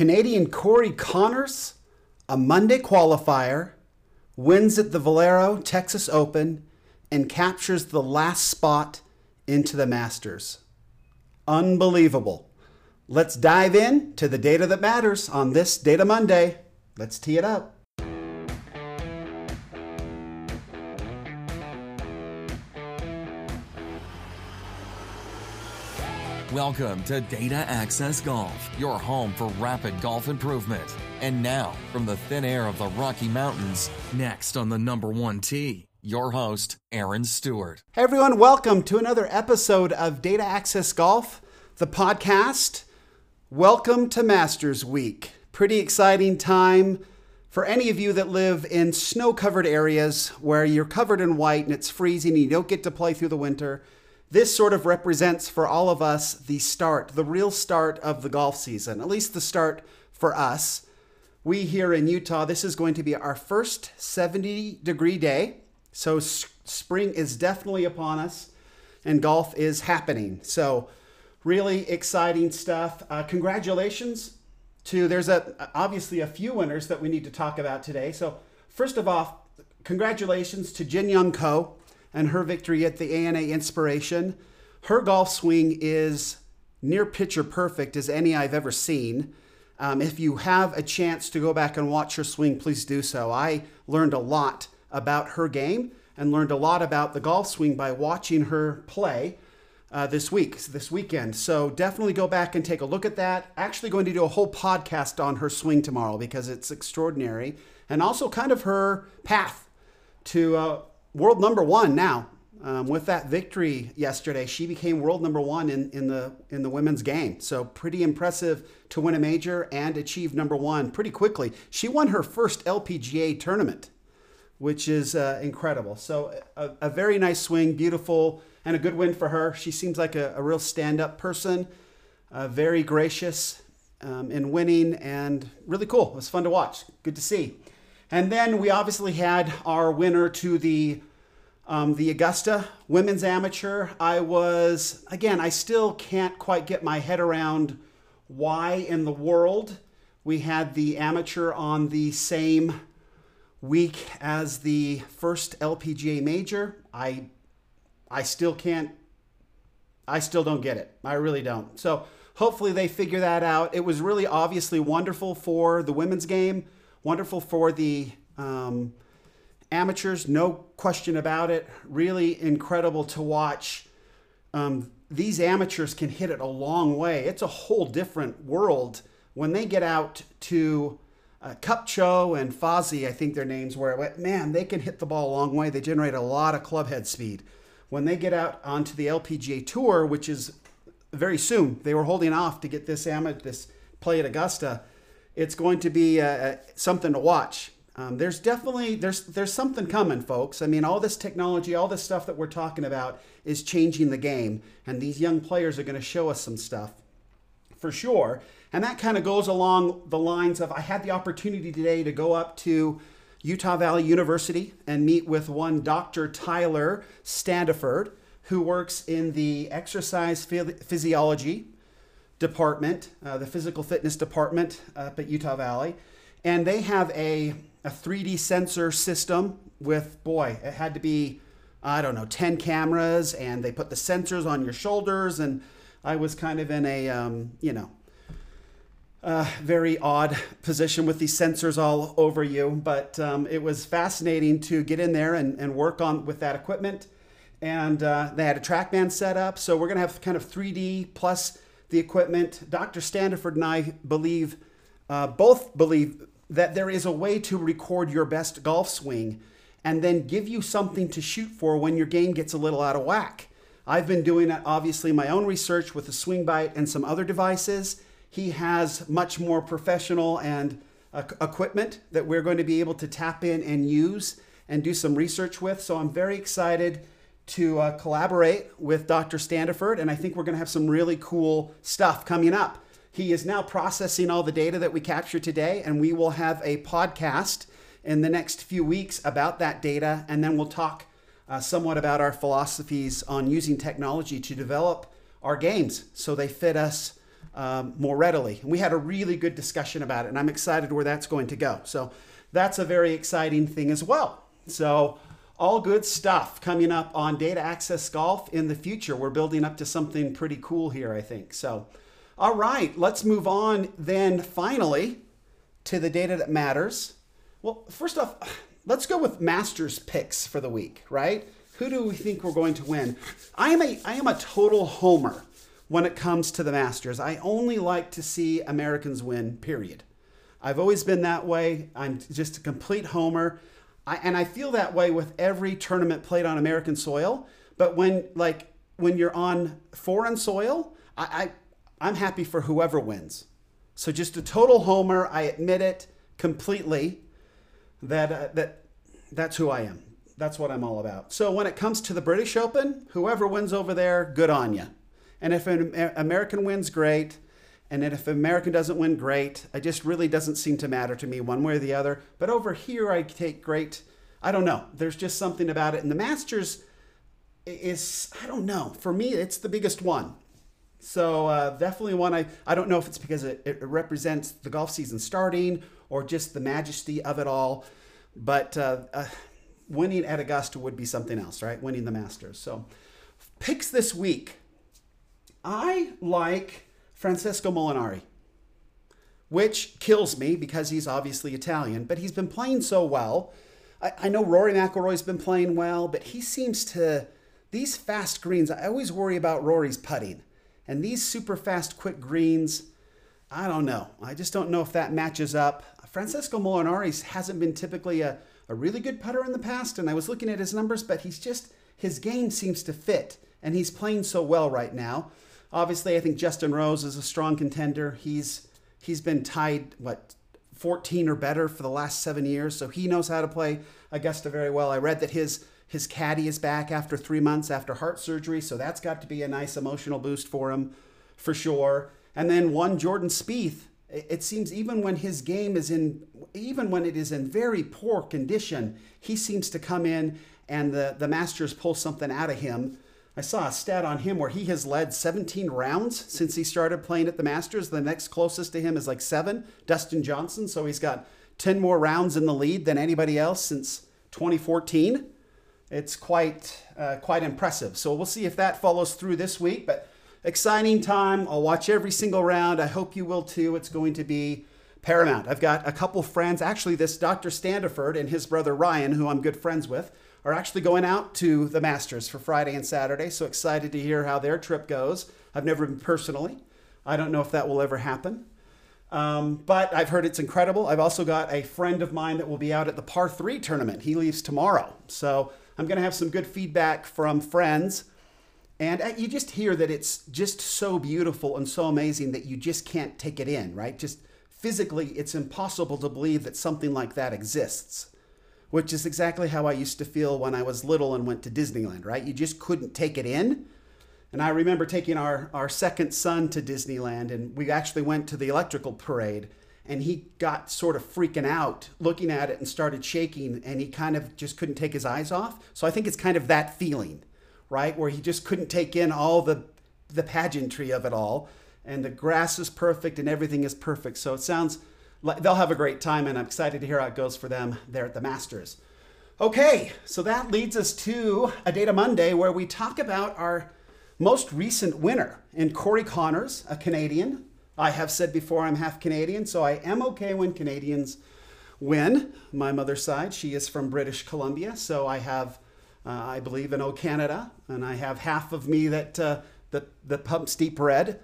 Canadian Corey Conners, a Monday qualifier, wins at the Valero Texas Open and captures the last spot into the Masters. Unbelievable. Let's dive in to the data that matters on this Data Monday. Let's tee it up. Welcome to Data Access Golf, your home for rapid golf improvement. And now, from the thin air of the Rocky Mountains, next on the number one tee, your host, Aaron Stewart. Hey everyone, welcome to another episode of Data Access Golf, the podcast. Welcome to Masters Week. Pretty exciting time for any of you that live in snow covered areas where you're covered in white and it's freezing and you don't get to play through the winter. This sort of represents for all of us the start, the real start of the golf season, at least the start for us. We here in Utah, this is going to be our first 70 degree day. So spring is definitely upon us and golf is happening. So, really exciting stuff. Uh, congratulations to, there's a, obviously a few winners that we need to talk about today. So, first of all, congratulations to Jin Young Ko and her victory at the ANA Inspiration. Her golf swing is near picture perfect as any I've ever seen. Um, if you have a chance to go back and watch her swing, please do so. I learned a lot about her game and learned a lot about the golf swing by watching her play uh, this week, this weekend. So definitely go back and take a look at that. Actually, going to do a whole podcast on her swing tomorrow because it's extraordinary and also kind of her path to uh, world number one now. Um, with that victory yesterday, she became world number one in, in the in the women's game. So pretty impressive to win a major and achieve number one pretty quickly. She won her first LPGA tournament, which is uh, incredible. So a, a, very nice swing, beautiful, and a good win for her. She seems like a, a real stand-up person, uh, very gracious um, in winning, and really cool. It was fun to watch. Good to see. And then we obviously had our winner to the um, the Augusta Women's Amateur. I was again, I still can't quite get my head around why in the world we had the amateur on the same week as the first LPGA major. I I still can't I still don't get it. I really don't. So hopefully they figure that out. It was really obviously wonderful for the women's game wonderful for the um, amateurs, no question about it. Really incredible to watch. Um, these amateurs can hit it a long way. It's a whole different world when they get out to uh, Kupcho and Fassi, I think their names were. Man, they can hit the ball a long way. They generate a lot of club head speed. When they get out onto the LPGA Tour, which is very soon, they were holding off to get this amateur this play at Augusta it's going to be uh, something to watch. Um, there's definitely there's there's something coming, folks. I mean, all this technology, all this stuff that we're talking about is changing the game, and these young players are going to show us some stuff for sure. And that kind of goes along the lines of I had the opportunity today to go up to Utah Valley University and meet with one Dr. Tyler Standiford, who works in the exercise physiology department, uh, the physical fitness department up at Utah Valley, and they have a, a 3D sensor system with, boy, it had to be, I don't know, 10 cameras, and they put the sensors on your shoulders, and I was kind of in a, um, you know, uh, very odd position with these sensors all over you, but um, it was fascinating to get in there and, and work on with that equipment. And uh, they had a TrackMan set up, so we're gonna have kind of 3D plus the equipment. Dr. Standiford and I believe, uh, both believe, that there is a way to record your best golf swing and then give you something to shoot for when your game gets a little out of whack. I've been doing obviously my own research with the SwingByte and some other devices. He has much more professional and uh, equipment that we're going to be able to tap in and use and do some research with. So I'm very excited to uh, collaborate with Dr. Standiford, and I think we're going to have some really cool stuff coming up. He is now processing all the data that we captured today, and we will have a podcast in the next few weeks about that data, and then we'll talk uh, somewhat about our philosophies on using technology to develop our games so they fit us um, more readily. And we had a really good discussion about it, and I'm excited where that's going to go. So that's a very exciting thing as well. So all good stuff coming up on Data Access Golf in the future. We're building up to something pretty cool here, I think. So, all right, let's move on then finally to the data that matters. Well, first off, let's go with Masters picks for the week, right? Who do we think we're going to win? I am a I am a total homer when it comes to the Masters. I only like to see Americans win, period. I've always been that way. I'm just a complete homer. I, and I feel that way with every tournament played on American soil. But when like when you're on foreign soil, I, I I'm happy for whoever wins. So just a total homer. I admit it completely. That uh, that that's who I am. That's what I'm all about. So when it comes to the British Open, whoever wins over there, good on you. And if an American wins, great. And if American doesn't win, great. It just really doesn't seem to matter to me one way or the other. But over here, I take great. I don't know. There's just something about it. And the Masters is, I don't know. For me, it's the biggest one. So uh, definitely one I, I don't know if it's because it, it represents the golf season starting or just the majesty of it all. But uh, uh, winning at Augusta would be something else, right? Winning the Masters. So picks this week. I like Francesco Molinari, which kills me because he's obviously Italian, but he's been playing so well. I, I know Rory McIlroy's been playing well, but he seems to these fast greens. I always worry about Rory's putting, and these super fast, quick greens. I don't know. I just don't know if that matches up. Francesco Molinari hasn't been typically a, a really good putter in the past, and I was looking at his numbers, but he's just his game seems to fit, and he's playing so well right now. Obviously, I think Justin Rose is a strong contender. He's he's been tied what 14 or better for the last seven years, so he knows how to play Augusta very well. I read that his his caddy is back after three months after heart surgery, so that's got to be a nice emotional boost for him, for sure. And then one Jordan Spieth. It seems even when his game is in, even when it is in very poor condition, he seems to come in and the the Masters pull something out of him I saw a stat on him where he has led 17 rounds since he started playing at the Masters. The next closest to him is like seven, Dustin Johnson. So he's got 10 more rounds in the lead than anybody else since 2014. It's quite uh, quite impressive. So we'll see if that follows through this week. But exciting time. I'll watch every single round. I hope you will too. It's going to be paramount. I've got a couple friends. Actually, this Dr. Standiford and his brother Ryan, who I'm good friends with are actually going out to the Masters for Friday and Saturday. So excited to hear how their trip goes. I've never been personally. I don't know if that will ever happen. Um, but I've heard it's incredible. I've also got a friend of mine that will be out at the par three tournament. He leaves tomorrow. So I'm going to have some good feedback from friends. And uh, you just hear that it's just so beautiful and so amazing that you just can't take it in, right? Just physically, it's impossible to believe that something like that exists which is exactly how I used to feel when I was little and went to Disneyland, right? You just couldn't take it in. And I remember taking our, our second son to Disneyland, and we actually went to the electrical parade. And he got sort of freaking out looking at it and started shaking, and he kind of just couldn't take his eyes off. So I think it's kind of that feeling, right? Where he just couldn't take in all the, the pageantry of it all. And the grass is perfect and everything is perfect. So it sounds they'll have a great time, and I'm excited to hear how it goes for them there at the Masters. Okay, so that leads us to a Data Monday where we talk about our most recent winner in Corey Conners, a Canadian. I have said before I'm half Canadian, so I am okay when Canadians win. My mother's side, she is from British Columbia, so I have, uh, I believe in O Canada, and I have half of me that uh, that, that pumps deep red.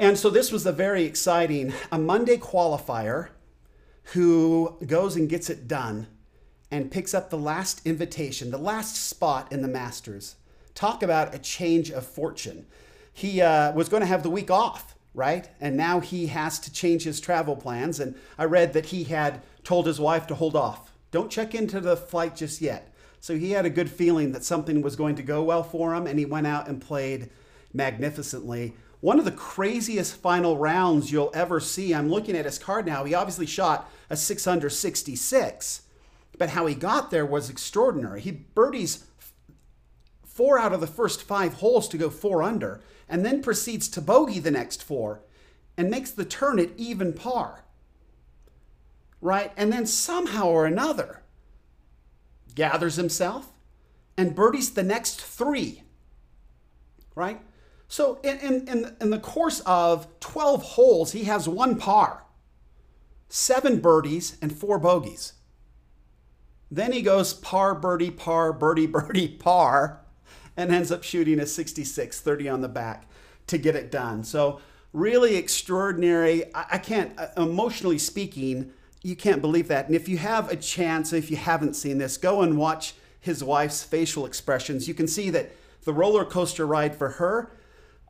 And so this was a very exciting, a Monday qualifier who goes and gets it done and picks up the last invitation, the last spot in the Masters. Talk about a change of fortune. He uh, was going to have the week off, right? And now he has to change his travel plans. And I read that he had told his wife to hold off. Don't check into the flight just yet. So he had a good feeling that something was going to go well for him, and he went out and played magnificently one of the craziest final rounds you'll ever see. I'm looking at his card now. He obviously shot a 666, but how he got there was extraordinary. He birdies four out of the first five holes to go four under, and then proceeds to bogey the next four and makes the turn at even par. Right? And then somehow or another gathers himself and birdies the next three. Right? So in, in, in, in the course of 12 holes, he has one par, seven birdies, and four bogeys. Then he goes par, birdie, par, birdie, birdie, par, and ends up shooting a 66, 30 on the back to get it done. So, really extraordinary. I, can't, uh, emotionally speaking, you can't believe that. And if you have a chance, if you haven't seen this, go and watch his wife's facial expressions. You can see that the roller coaster ride for her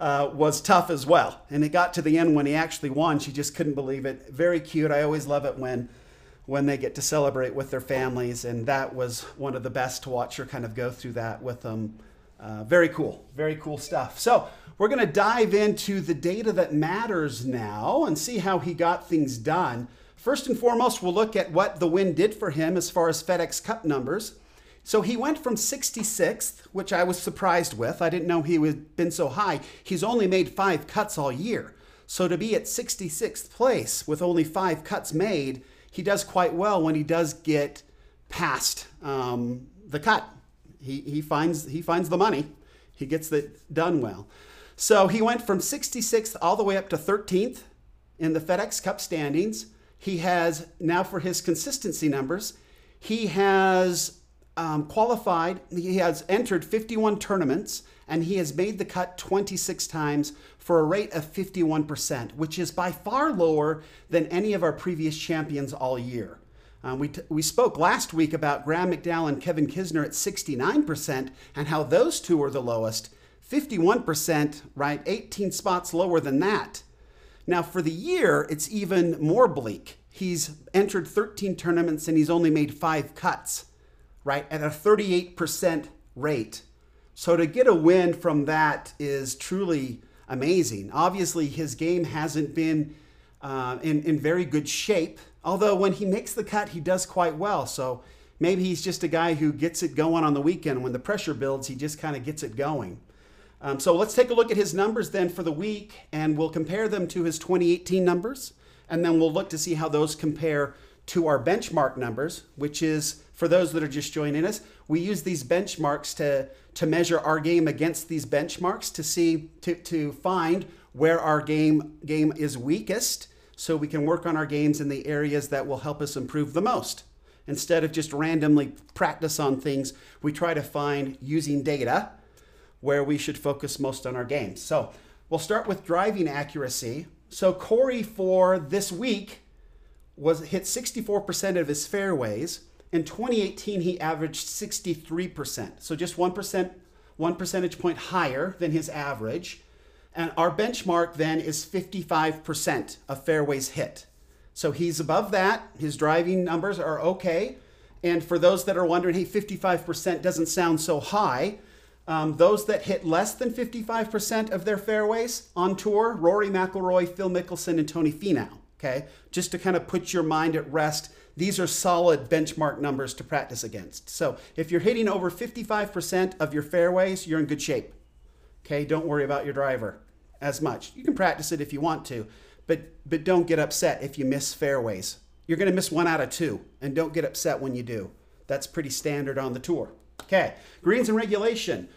uh, was tough as well. And it got to the end when he actually won. She just couldn't believe it. Very cute. I always love it when when they get to celebrate with their families, and that was one of the best to watch her kind of go through that with them. Uh, very cool, very cool stuff. So we're going to dive into the data that matters now and see how he got things done. First and foremost, we'll look at what the win did for him as far as FedEx Cup numbers. So he went from 66th, which I was surprised with. I didn't know he had been so high. He's only made five cuts all year. So to be at 66th place with only five cuts made, he does quite well when he does get past um, the cut. He, he, finds, he finds the money, he gets it done well. So he went from 66th all the way up to 13th in the FedEx Cup standings. He has, now for his consistency numbers, he has um, qualified, he has entered 51 tournaments, and he has made the cut 26 times for a rate of 51%, which is by far lower than any of our previous champions all year. Um, we, t- we spoke last week about Graham McDowell and Kevin Kisner at 69% and how those two are the lowest. 51%, right? 18 spots lower than that. Now, for the year, it's even more bleak. He's entered 13 tournaments and he's only made five cuts right, at a 38% rate. So to get a win from that is truly amazing. Obviously, his game hasn't been uh, in, in very good shape, although when he makes the cut, he does quite well. So maybe he's just a guy who gets it going on the weekend. When the pressure builds, he just kind of gets it going. Um, so let's take a look at his numbers then for the week, and we'll compare them to his 2018 numbers, and then we'll look to see how those compare to our benchmark numbers, which is for those that are just joining us, we use these benchmarks to, to measure our game against these benchmarks to see to, to find where our game game is weakest so we can work on our games in the areas that will help us improve the most. Instead of just randomly practice on things, we try to find using data where we should focus most on our games. So we'll start with driving accuracy. So Corey for this week was hit 64% of his fairways. In 2018, he averaged 63%, so just 1%, one percentage point higher than his average. And our benchmark then is 55% of fairways hit. So he's above that. His driving numbers are okay. And for those that are wondering, hey, 55% doesn't sound so high, um, those that hit less than 55% of their fairways on tour, Rory McIlroy, Phil Mickelson, and Tony Finau okay? Just to kind of put your mind at rest. These are solid benchmark numbers to practice against. So if you're hitting over 55% of your fairways, you're in good shape. Okay, don't worry about your driver as much. You can practice it if you want to, but but don't get upset if you miss fairways. You're to miss one out of two, and don't get upset when you do. That's pretty standard on the tour. Okay, greens and regulation.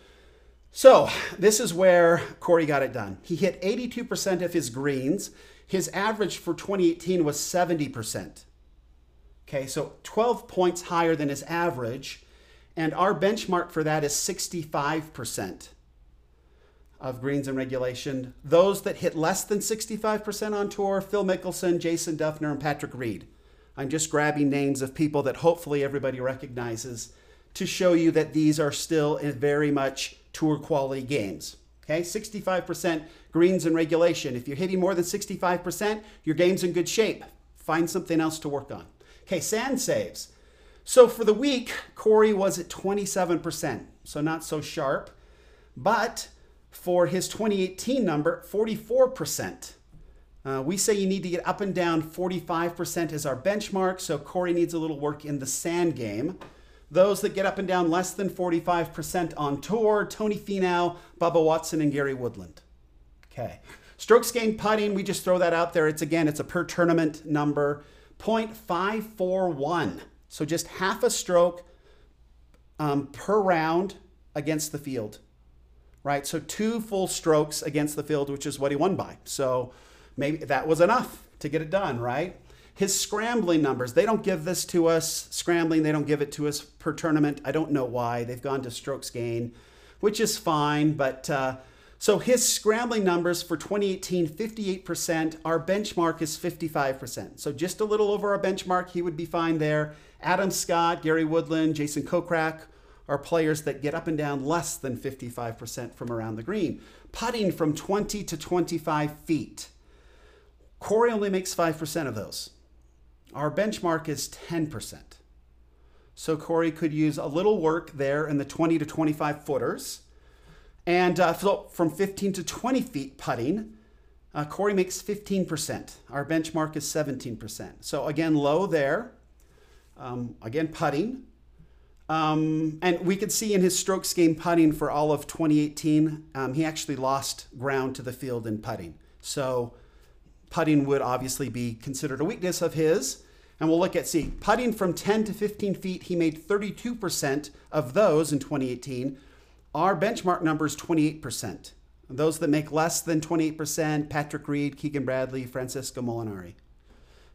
So this is where Corey got it done. He hit 82% of his greens his average for 2018 was 70%. Okay, so 12 points higher than his average. And our benchmark for that is 65% of greens and regulation. Those that hit less than 65% on tour, Phil Mickelson, Jason Dufner, and Patrick Reed. I'm just grabbing names of people that hopefully everybody recognizes to show you that these are still very much tour quality games. Okay, 65% greens and regulation. If you're hitting more than 65%, your game's in good shape. Find something else to work on. Okay, sand saves. So for the week, Corey was at 27%, so not so sharp. But for his 2018 number, 44%. Uh, we say you need to get up and down 45% as our benchmark, so Corey needs a little work in the sand game. Those that get up and down less than 45% on tour, Tony Finau, Bubba Watson, and Gary Woodland. Okay. Strokes gained putting, we just throw that out there. It's again, it's a per tournament number, 0.541. So just half a stroke um, per round against the field, right? So two full strokes against the field, which is what he won by. So maybe that was enough to get it done, right? His scrambling numbers, they don't give this to us. Scrambling, they don't give it to us per tournament. I don't know why. They've gone to strokes gain, which is fine. But uh, so his scrambling numbers for 2018, 58%. Our benchmark is 55%. So just a little over our benchmark, he would be fine there. Adam Scott, Gary Woodland, Jason Kokrak are players that get up and down less than 55% from around the green. Putting from 20 to 25 feet. Corey only makes 5% of those. Our benchmark is 10%. So Corey could use a little work there in the 20 to 25 footers. And uh, from 15 to 20 feet putting, uh, Corey makes 15%. Our benchmark is 17%. So again, low there. Um, again, putting. Um, and we could see in his strokes gained putting for all of 2018, um, he actually lost ground to the field in putting. So putting would obviously be considered a weakness of his. And we'll look at, see, putting from 10 to 15 feet, he made 32% of those in 2018. Our benchmark number is 28%. Those that make less than 28%, Patrick Reed, Keegan Bradley, Francesco Molinari.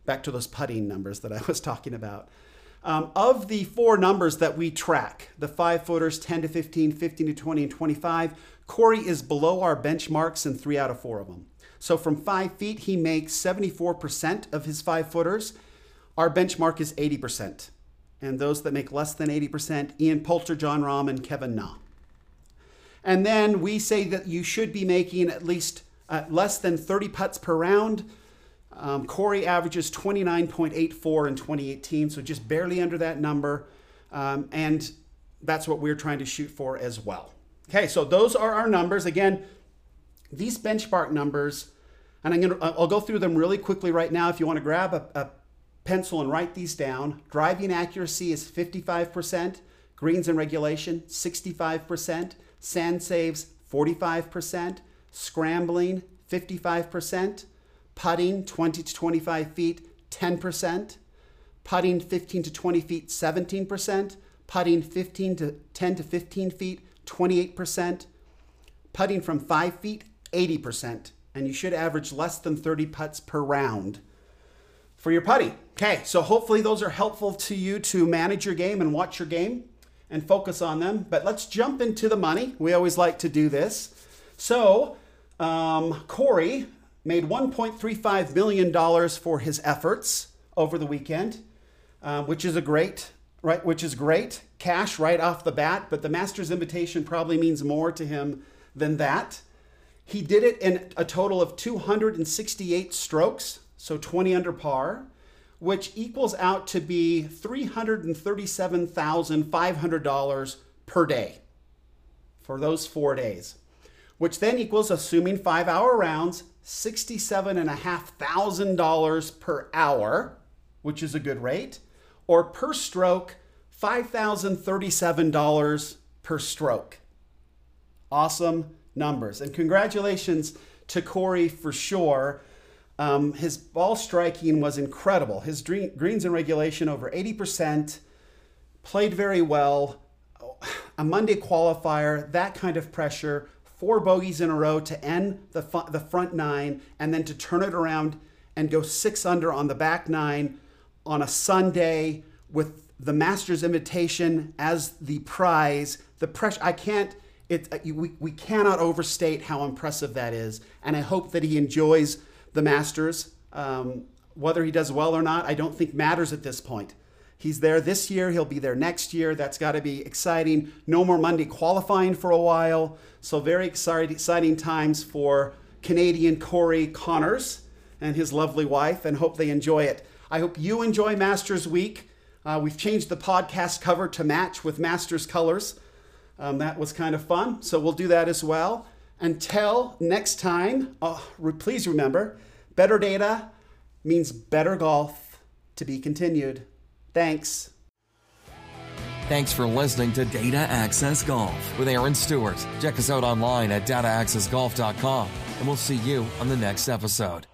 Back to those putting numbers that I was talking about. Um, of the four numbers that we track, the five footers, 10 to 15, 15 to 20, and 25, Corey is below our benchmarks in three out of four of them. So from five feet, he makes 74% of his five footers. Our benchmark is 80%. And those that make less than 80%, Ian Poulter, Jon Rahm, and Kevin Na. And then we say that you should be making at least uh, less than 30 putts per round. Um, Corey averages 29.84 in 2018, so just barely under that number. Um, and that's what we're trying to shoot for as well. Okay, so those are our numbers. Again, these benchmark numbers, and I'm gonna uh, I'll go through them really quickly right now. If you want to grab a, a pencil and write these down, driving accuracy is 55%, greens and regulation 65%, sand saves 45%, scrambling 55%, putting 20 to 25 feet 10%, putting 15 to 20 feet 17%, putting 15 to 10 to 15 feet 28%, putting from 5 feet 80%, and you should average less than 30 putts per round for your putting. Okay, so hopefully those are helpful to you to manage your game and watch your game and focus on them. But let's jump into the money. We always like to do this. So, um, Corey made $1.35 million for his efforts over the weekend, uh, which is a great, right? Which is great cash right off the bat. But the Masters invitation probably means more to him than that. He did it in a total of 268 strokes, so 20 under par, which equals out to be $337,500 per day for those four days, which then equals, assuming five hour rounds, $67,500 per hour, which is a good rate, or per stroke, $5,037 per stroke. Awesome numbers. And congratulations to Corey for sure. Um, his ball striking was incredible. His dream, greens in regulation over 80%, played very well. A Monday qualifier, that kind of pressure, four bogeys in a row to end the, fu- the front nine, and then to turn it around and go six under on the back nine on a Sunday with the Masters invitation as the prize. The pressure, I can't it, uh, we, we cannot overstate how impressive that is. And I hope that he enjoys the Masters. Um, whether he does well or not, I don't think matters at this point. He's there this year, he'll be there next year. That's got to be exciting. No more Monday qualifying for a while. So, very exciting, times for Canadian Corey Conners and his lovely wife, and hope they enjoy it. I hope you enjoy Masters Week. Uh, we've changed the podcast cover to match with Masters colors. Um, that was kind of fun. So we'll do that as well. Until next time, oh, please remember better data means better golf to be continued. Thanks. Thanks for listening to Data Access Golf with Aaron Stewart. Check us out online at dataaccessgolf.com, and we'll see you on the next episode.